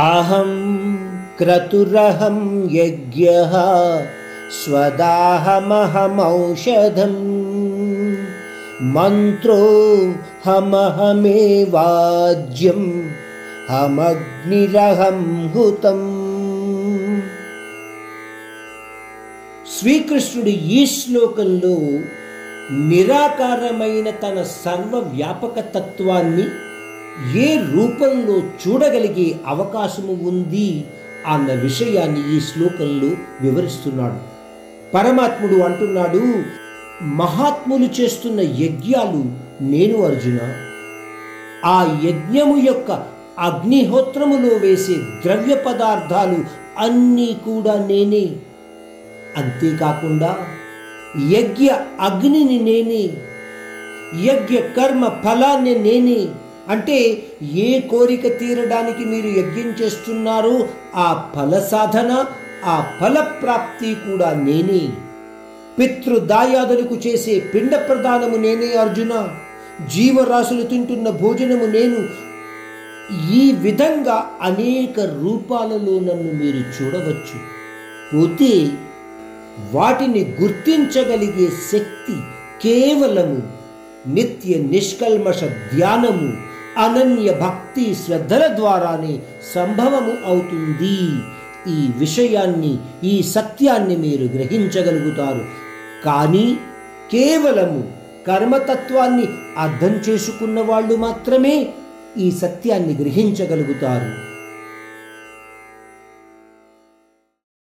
అహం క్రతురహం యజ్ఞ స్వదాహమహమౌషధం మంత్రోహమహమేవాజ్యం హమగ్నిరహం హుతం శ్రీకృష్ణుడు ఈ శ్లోకంలో నిరాకారమైన తన సర్వవ్యాపక తత్వాన్ని ఏ రూపంలో చూడగలిగే అవకాశము ఉంది అన్న విషయాన్ని ఈ శ్లోకంలో వివరిస్తున్నాడు. పరమాత్ముడు అంటున్నాడు మహాత్ములు చేస్తున్న యజ్ఞాలు నేను అర్జున ఆ యజ్ఞము యొక్క అగ్నిహోత్రములో వేసే ద్రవ్య పదార్థాలు అన్నీ కూడా నేనే. అంతేకాకుండా యజ్ఞ అగ్నిని నేనే యజ్ఞ కర్మ ఫలాన్ని నేనే అంటే ఏ కోరిక తీరడానికి మీరు యజ్ఞం చేస్తున్నారో? ఆ ఫల సాధన ఆ ఫల ప్రాప్తి కూడా నేనే. పితృదాయాదులకు చేసే పిండ ప్రదానము నేనే అర్జున. జీవరాశులు తింటున్న భోజనము నేను. ఈ విధంగా అనేక రూపాలలో నన్ను మీరు చూడవచ్చు. పోతే వాటిని గుర్తించగలిగే శక్తి కేవలము నిత్య నిష్కల్మష ధ్యానము అనన్య భక్తి శ్రద్ధల ద్వారానే సంభవము అవుతుంది. ఈ విషయాన్ని ఈ సత్యాన్ని మీరు గ్రహించగలుగుతారు. కానీ కేవలము కర్మతత్వాన్ని అర్థం చేసుకున్న వాళ్ళు మాత్రమే ఈ సత్యాన్ని గ్రహించగలుగుతారు.